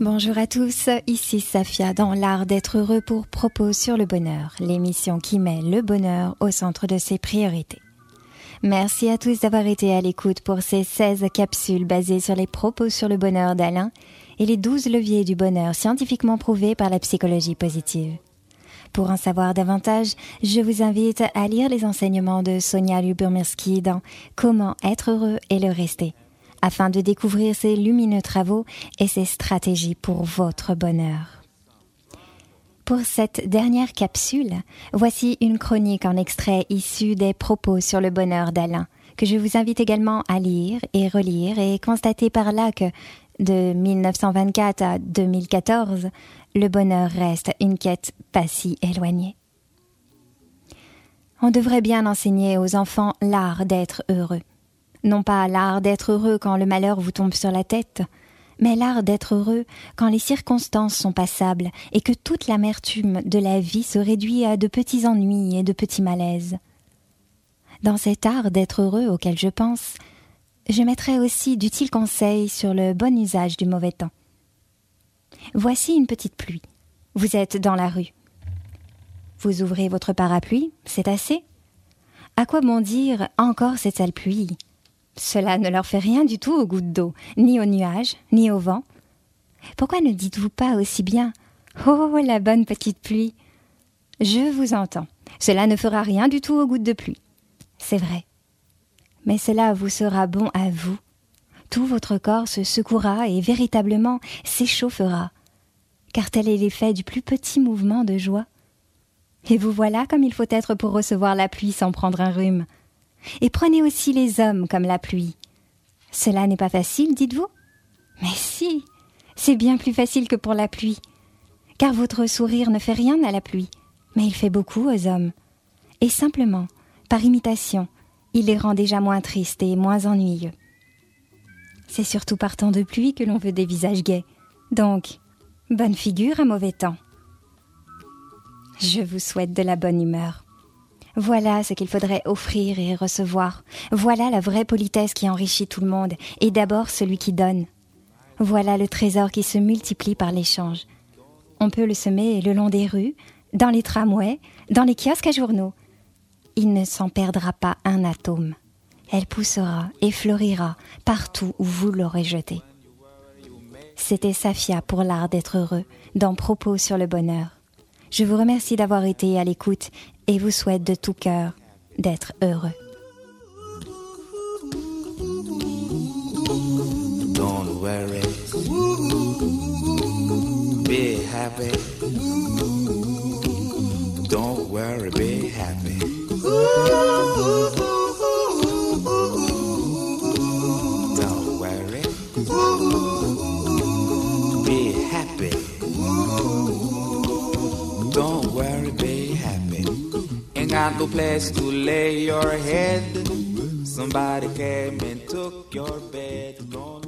Bonjour à tous, ici Safia dans l'art d'être heureux pour Propos sur le bonheur, l'émission qui met le bonheur au centre de ses priorités. Merci à tous d'avoir été à l'écoute pour ces 16 capsules basées sur les propos sur le bonheur d'Alain et les 12 leviers du bonheur scientifiquement prouvés par la psychologie positive. Pour en savoir davantage, je vous invite à lire les enseignements de Sonia Lubomirski dans Comment être heureux et le rester, afin de découvrir ses lumineux travaux et ses stratégies pour votre bonheur. Pour cette dernière capsule, voici une chronique en extrait issue des propos sur le bonheur d'Alain, que je vous invite également à lire et relire et constater par là que, de 1924 à 2014, le bonheur reste une quête pas si éloignée. On devrait bien enseigner aux enfants l'art d'être heureux. Non pas l'art d'être heureux quand le malheur vous tombe sur la tête, mais l'art d'être heureux quand les circonstances sont passables et que toute l'amertume de la vie se réduit à de petits ennuis et de petits malaises. Dans cet art d'être heureux auquel je pense, je mettrai aussi d'utiles conseils sur le bon usage du mauvais temps. Voici une petite pluie. Vous êtes dans la rue. Vous ouvrez votre parapluie, c'est assez À quoi bon dire encore cette sale pluie? Cela ne leur fait rien du tout aux gouttes d'eau, ni aux nuages, ni au vent. Pourquoi ne dites-vous pas aussi bien Oh, la bonne petite pluie Je vous entends. Cela ne fera rien du tout aux gouttes de pluie. C'est vrai. Mais cela vous sera bon à vous. Tout votre corps se secouera et véritablement s'échauffera, car tel est l'effet du plus petit mouvement de joie. Et vous voilà comme il faut être pour recevoir la pluie sans prendre un rhume. Et prenez aussi les hommes comme la pluie. Cela n'est pas facile, dites-vous? Mais si, c'est bien plus facile que pour la pluie. Car votre sourire ne fait rien à la pluie, mais il fait beaucoup aux hommes. Et simplement, par imitation, il les rend déjà moins tristes et moins ennuyeux. C'est surtout par temps de pluie que l'on veut des visages gais. Donc, bonne figure à mauvais temps. Je vous souhaite de la bonne humeur. Voilà ce qu'il faudrait offrir et recevoir. Voilà la vraie politesse qui enrichit tout le monde, et d'abord celui qui donne. Voilà le trésor qui se multiplie par l'échange. On peut le semer le long des rues, dans les tramways, dans les kiosques à journaux. Il ne s'en perdra pas un atome. Elle poussera et florira partout où vous l'aurez jeté. C'était Safia pour l'art d'être heureux, dans Propos sur le bonheur. Je vous remercie d'avoir été à l'écoute et vous souhaite de tout cœur d'être heureux. Don't worry, be happy. Don't worry, be happy. Don't worry, be happy. Don't worry, be got no place to lay your head. Somebody came and took your bed. Don't